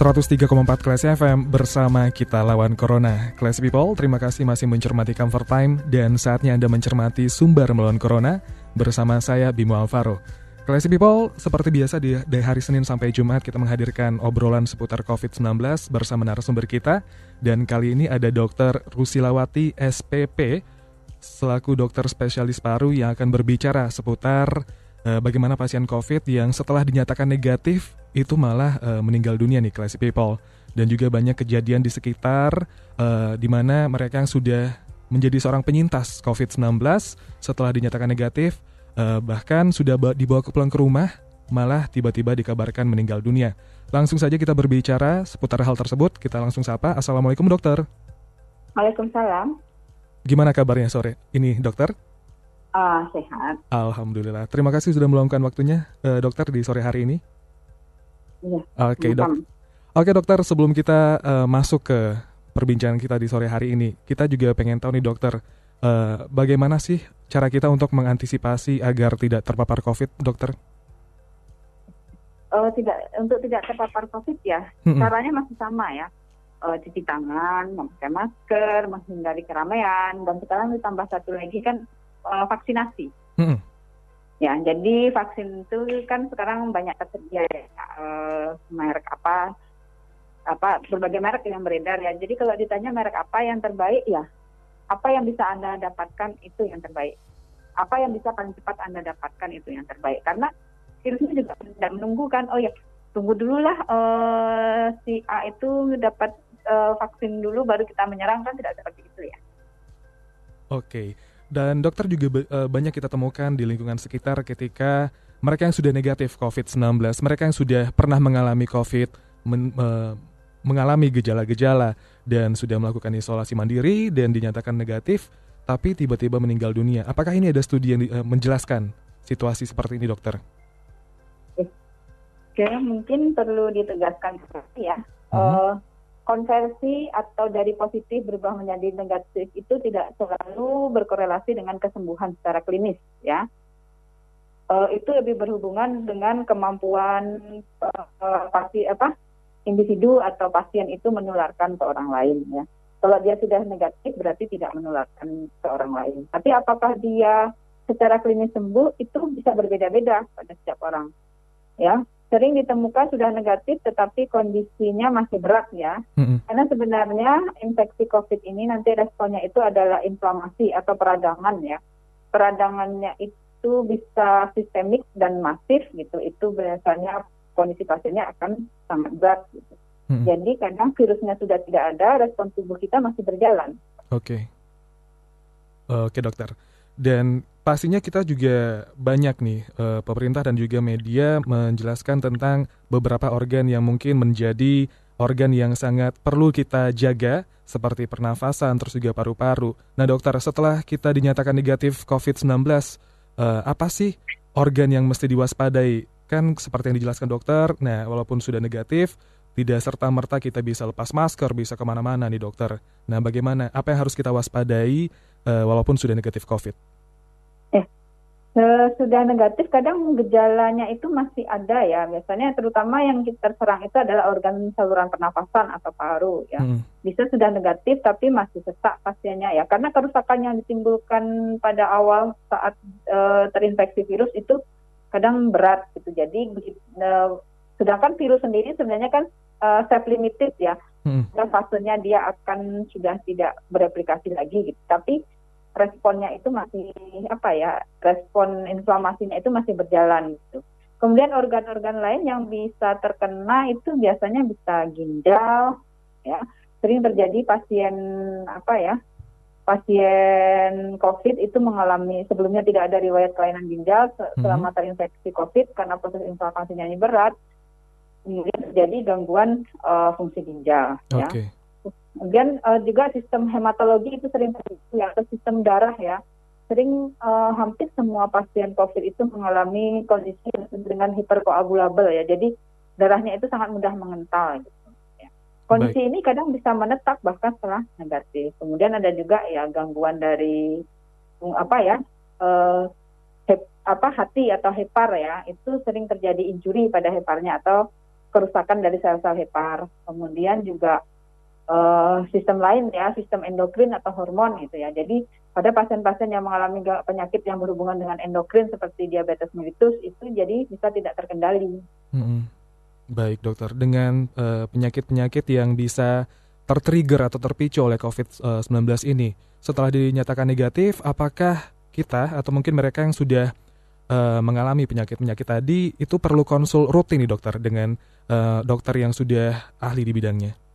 Empat Classy FM bersama kita lawan Corona. Classy People, terima kasih masih mencermati Comfort Time dan saatnya Anda mencermati sumber melawan Corona bersama saya Bimo Alvaro. Classy People, seperti biasa di, dari hari Senin sampai Jumat kita menghadirkan obrolan seputar COVID-19 bersama narasumber kita dan kali ini ada Dr. Rusilawati SPP selaku dokter spesialis paru yang akan berbicara seputar uh, bagaimana pasien COVID yang setelah dinyatakan negatif itu malah uh, meninggal dunia nih classy people dan juga banyak kejadian di sekitar uh, di mana mereka yang sudah menjadi seorang penyintas COVID-19 setelah dinyatakan negatif uh, bahkan sudah dibawa ke pulang ke rumah malah tiba-tiba dikabarkan meninggal dunia. Langsung saja kita berbicara seputar hal tersebut. Kita langsung sapa. Assalamualaikum dokter. Waalaikumsalam. Gimana kabarnya sore ini dokter? Uh, sehat. Alhamdulillah. Terima kasih sudah meluangkan waktunya uh, dokter di sore hari ini. Iya. Oke okay, dok. Oke okay, dokter, sebelum kita uh, masuk ke perbincangan kita di sore hari ini, kita juga pengen tahu nih dokter, uh, bagaimana sih cara kita untuk mengantisipasi agar tidak terpapar COVID, dokter? Uh, tidak untuk tidak terpapar COVID ya, hmm. caranya masih sama ya. Uh, cuci tangan, memakai masker, menghindari keramaian, dan sekarang ditambah satu lagi kan uh, vaksinasi. Hmm. Ya, jadi vaksin itu kan sekarang banyak tersedia ya, uh, merek apa, apa berbagai merek yang beredar ya. Jadi kalau ditanya merek apa yang terbaik ya, apa yang bisa anda dapatkan itu yang terbaik. Apa yang bisa paling cepat anda dapatkan itu yang terbaik. Karena virusnya juga tidak menunggu kan. Oh ya, tunggu dulu lah uh, si A itu dapat uh, vaksin dulu baru kita menyerang kan tidak seperti itu ya. Oke. Okay. Dan dokter juga uh, banyak kita temukan di lingkungan sekitar ketika mereka yang sudah negatif COVID-19, mereka yang sudah pernah mengalami COVID, men, uh, mengalami gejala-gejala dan sudah melakukan isolasi mandiri dan dinyatakan negatif, tapi tiba-tiba meninggal dunia. Apakah ini ada studi yang uh, menjelaskan situasi seperti ini, dokter? Oke, mungkin perlu ditegaskan ya. Uh -huh. uh, konversi atau dari positif berubah menjadi negatif itu tidak selalu berkorelasi dengan kesembuhan secara klinis ya. Uh, itu lebih berhubungan dengan kemampuan uh, uh, pasti apa individu atau pasien itu menularkan ke orang lain ya. Kalau dia sudah negatif berarti tidak menularkan ke orang lain. Tapi apakah dia secara klinis sembuh itu bisa berbeda-beda pada setiap orang. Ya, sering ditemukan sudah negatif tetapi kondisinya masih berat ya. Mm-hmm. Karena sebenarnya infeksi COVID ini nanti responnya itu adalah inflamasi atau peradangan ya. Peradangannya itu bisa sistemik dan masif gitu. Itu biasanya kondisi pasiennya akan sangat berat gitu. Mm-hmm. Jadi kadang virusnya sudah tidak ada, respon tubuh kita masih berjalan. Oke. Okay. Oke okay, dokter. Dan pastinya kita juga banyak nih uh, pemerintah dan juga media menjelaskan tentang beberapa organ yang mungkin menjadi organ yang sangat perlu kita jaga seperti pernafasan terus juga paru-paru. Nah dokter setelah kita dinyatakan negatif COVID-19 uh, eh, apa sih organ yang mesti diwaspadai? Kan seperti yang dijelaskan dokter, nah walaupun sudah negatif tidak serta-merta kita bisa lepas masker, bisa ke mana-mana nih dokter. Nah bagaimana, apa yang harus kita waspadai uh, walaupun sudah negatif COVID? Sudah negatif kadang gejalanya itu masih ada ya. Biasanya terutama yang terserang itu adalah organ saluran pernafasan atau paru ya. Hmm. bisa sudah negatif tapi masih sesak pasiennya ya. Karena kerusakan yang ditimbulkan pada awal saat uh, terinfeksi virus itu kadang berat gitu. Jadi uh, sedangkan virus sendiri sebenarnya kan uh, self limited ya. Hmm. dan fasenya dia akan sudah tidak bereplikasi lagi gitu. Tapi responnya itu masih apa ya respon inflamasinya itu masih berjalan gitu. Kemudian organ-organ lain yang bisa terkena itu biasanya bisa ginjal ya. Sering terjadi pasien apa ya? Pasien COVID itu mengalami sebelumnya tidak ada riwayat kelainan ginjal hmm. selama terinfeksi COVID karena proses inflamasinya ini berat. Kemudian terjadi gangguan uh, fungsi ginjal okay. ya Kemudian uh, juga sistem hematologi itu sering ya atau sistem darah ya. Sering uh, hampir semua pasien COVID itu mengalami kondisi dengan hiperkoagulabel ya. Jadi darahnya itu sangat mudah mengental. Gitu. Ya. Kondisi Baik. ini kadang bisa menetap bahkan setelah negatif. Kemudian ada juga ya gangguan dari apa ya uh, hep, apa hati atau hepar ya itu sering terjadi injury pada heparnya atau kerusakan dari sel-sel hepar. Kemudian juga uh, sistem lain ya, sistem endokrin atau hormon gitu ya. Jadi pada pasien-pasien yang mengalami penyakit yang berhubungan dengan endokrin seperti diabetes mellitus itu jadi bisa tidak terkendali. Hmm. Baik dokter, dengan eh, penyakit-penyakit yang bisa tertrigger atau terpicu oleh COVID-19 ini, setelah dinyatakan negatif, apakah kita atau mungkin mereka yang sudah uh, mengalami penyakit-penyakit tadi itu perlu konsul rutin nih dokter dengan uh, dokter yang sudah ahli di bidangnya?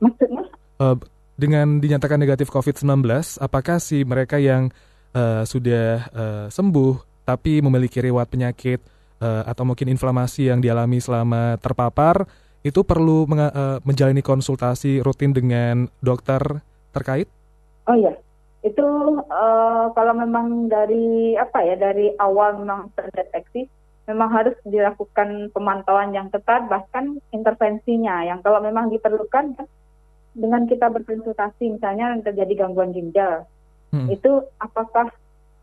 Maksudnya? Uh, dengan dinyatakan negatif COVID-19, apakah si mereka yang uh, sudah uh, sembuh tapi memiliki riwayat penyakit uh, atau mungkin inflamasi yang dialami selama terpapar itu perlu uh, menjalani konsultasi rutin dengan dokter terkait? Oh iya, itu uh, kalau memang dari apa ya dari awal memang terdeteksi memang harus dilakukan pemantauan yang ketat bahkan intervensinya yang kalau memang diperlukan dengan kita berkonsultasi misalnya terjadi gangguan ginjal hmm. itu apakah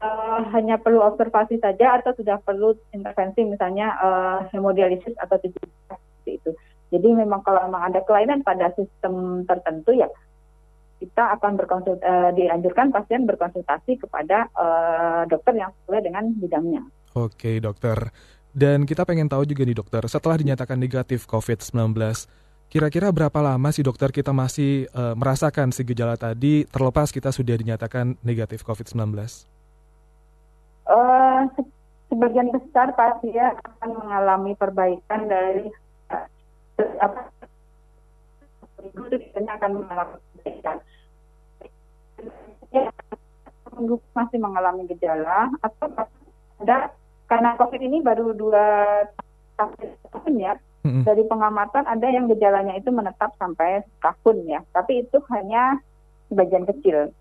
uh, hanya perlu observasi saja atau sudah perlu intervensi misalnya uh, hemodialisis atau seperti itu jadi memang kalau memang ada kelainan pada sistem tertentu ya kita akan berkonsult uh, dianjurkan pasien berkonsultasi kepada uh, dokter yang sesuai dengan bidangnya. Oke dokter. Dan kita pengen tahu juga nih dokter, setelah dinyatakan negatif COVID-19, Kira-kira berapa lama sih dokter kita masih uh, merasakan si gejala tadi terlepas kita sudah dinyatakan negatif COVID-19? Uh, sebagian besar pasien akan mengalami perbaikan dari uh, apa itu akan mengalami perbaikan. Ya, masih mengalami gejala atau ada karena COVID ini baru dua tahun ya hmm Dari pengamatan ada yang gejalanya itu menetap sampai tahun ya, tapi itu hanya sebagian kecil.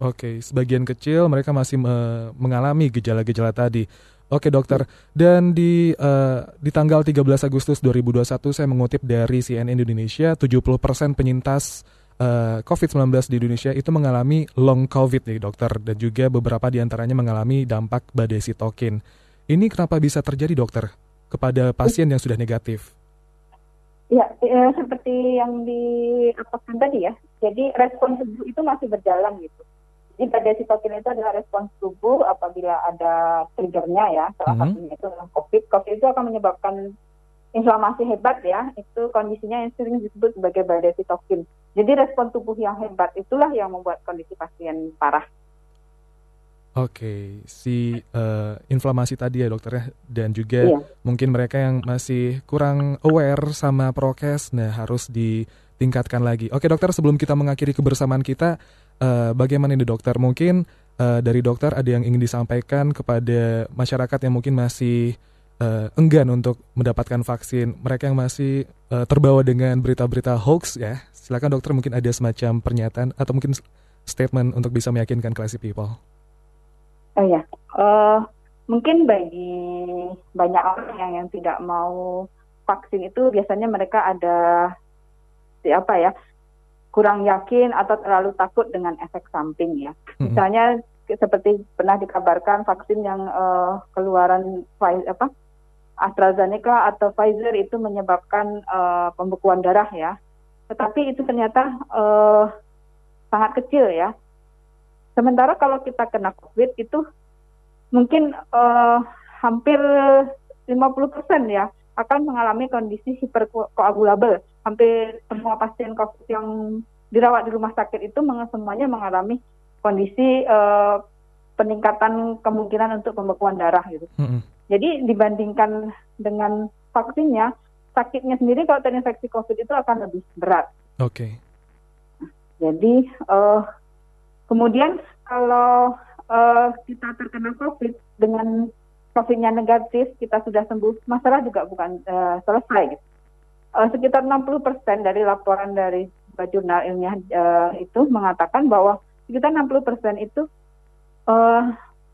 Oke, sebagian kecil mereka masih uh, mengalami gejala-gejala tadi. Oke dokter, dan di uh, di tanggal 13 Agustus 2021 saya mengutip dari CNN Indonesia, 70% penyintas uh, eh, COVID-19 di Indonesia itu mengalami long COVID nih dokter, dan juga beberapa di antaranya mengalami dampak badai sitokin. Ini kenapa bisa terjadi dokter? Kepada pasien yang sudah negatif? Ya, ya seperti yang diapakan tadi ya. Jadi respon tubuh itu masih berjalan gitu. Jadi pada sitokin itu adalah respons tubuh apabila ada triggernya ya. Salah mm -hmm. satunya itu adalah COVID. COVID itu akan menyebabkan inflamasi hebat ya. Itu kondisinya yang sering disebut sebagai badai sitokin. Jadi respon tubuh yang hebat itulah yang membuat kondisi pasien parah. Oke, si uh, inflamasi tadi ya dokter ya, dan juga iya. mungkin mereka yang masih kurang aware sama prokes, nah harus ditingkatkan lagi. Oke dokter, sebelum kita mengakhiri kebersamaan kita, uh, bagaimana ini dokter? Mungkin uh, dari dokter ada yang ingin disampaikan kepada masyarakat yang mungkin masih uh, enggan untuk mendapatkan vaksin, mereka yang masih uh, terbawa dengan berita-berita hoax ya. Silakan dokter mungkin ada semacam pernyataan atau mungkin statement untuk bisa meyakinkan classy people. Oh ya, uh, mungkin bagi banyak orang yang yang tidak mau vaksin itu biasanya mereka ada apa ya kurang yakin atau terlalu takut dengan efek samping ya. Mm-hmm. Misalnya seperti pernah dikabarkan vaksin yang uh, keluaran apa AstraZeneca atau Pfizer itu menyebabkan uh, pembekuan darah ya. Tetapi itu ternyata uh, sangat kecil ya. Sementara kalau kita kena COVID itu mungkin uh, hampir 50% ya akan mengalami kondisi hiperkoagulabel. Hampir semua pasien COVID yang dirawat di rumah sakit itu semuanya mengalami kondisi uh, peningkatan kemungkinan untuk pembekuan darah gitu. Mm -hmm. Jadi dibandingkan dengan vaksinnya, sakitnya sendiri kalau terinfeksi COVID itu akan lebih berat. Oke. Okay. Jadi uh, Kemudian kalau uh, kita terkena COVID dengan COVID-nya negatif, kita sudah sembuh, masalah juga bukan uh, selesai. Gitu. uh, sekitar 60% dari laporan dari jurnal ilmiah uh, itu mengatakan bahwa sekitar 60% itu uh,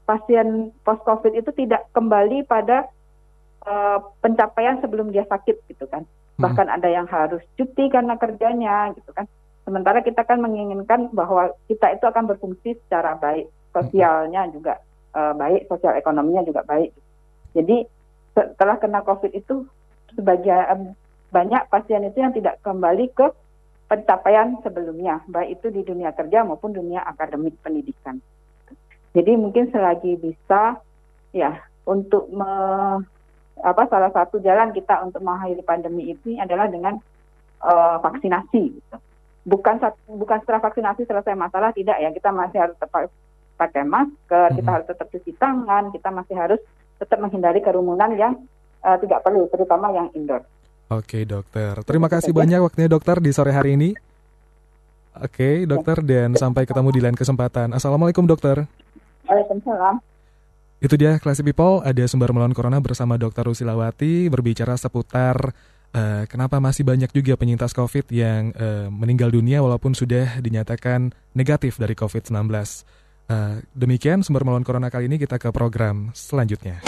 pasien post COVID itu tidak kembali pada uh, pencapaian sebelum dia sakit gitu kan. Hmm. Bahkan ada yang harus cuti karena kerjanya gitu kan. Sementara kita kan menginginkan bahwa kita itu akan berfungsi secara baik, sosialnya juga uh, baik, sosial ekonominya juga baik. Jadi setelah kena COVID itu sebagian banyak pasien itu yang tidak kembali ke pencapaian sebelumnya, baik itu di dunia kerja maupun dunia akademik pendidikan. Jadi mungkin selagi bisa ya untuk me, apa salah satu jalan kita untuk mengakhiri pandemi ini adalah dengan uh, vaksinasi. Gitu bukan bukan setelah vaksinasi selesai masalah tidak ya kita masih harus tetap pakai masker hmm kita harus tetap cuci tangan kita masih harus tetap menghindari kerumunan yang uh, tidak perlu terutama yang indoor. Oke dokter terima kasih banyak waktunya dokter di sore hari ini. Oke dokter dan sampai ketemu di lain kesempatan. Assalamualaikum dokter. Waalaikumsalam. Itu dia Classy People, ada sumber melawan corona bersama Dr. Rusilawati berbicara seputar uh, kenapa masih banyak juga penyintas COVID yang uh, meninggal dunia walaupun sudah dinyatakan negatif dari COVID-19. Uh, eh, demikian sumber melawan corona kali ini kita ke program selanjutnya.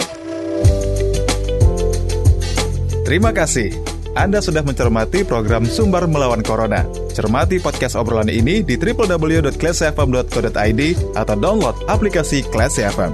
Terima kasih. Anda sudah mencermati program Sumber Melawan Corona. Cermati podcast obrolan ini di www.classfm.co.id atau download aplikasi Classy FM.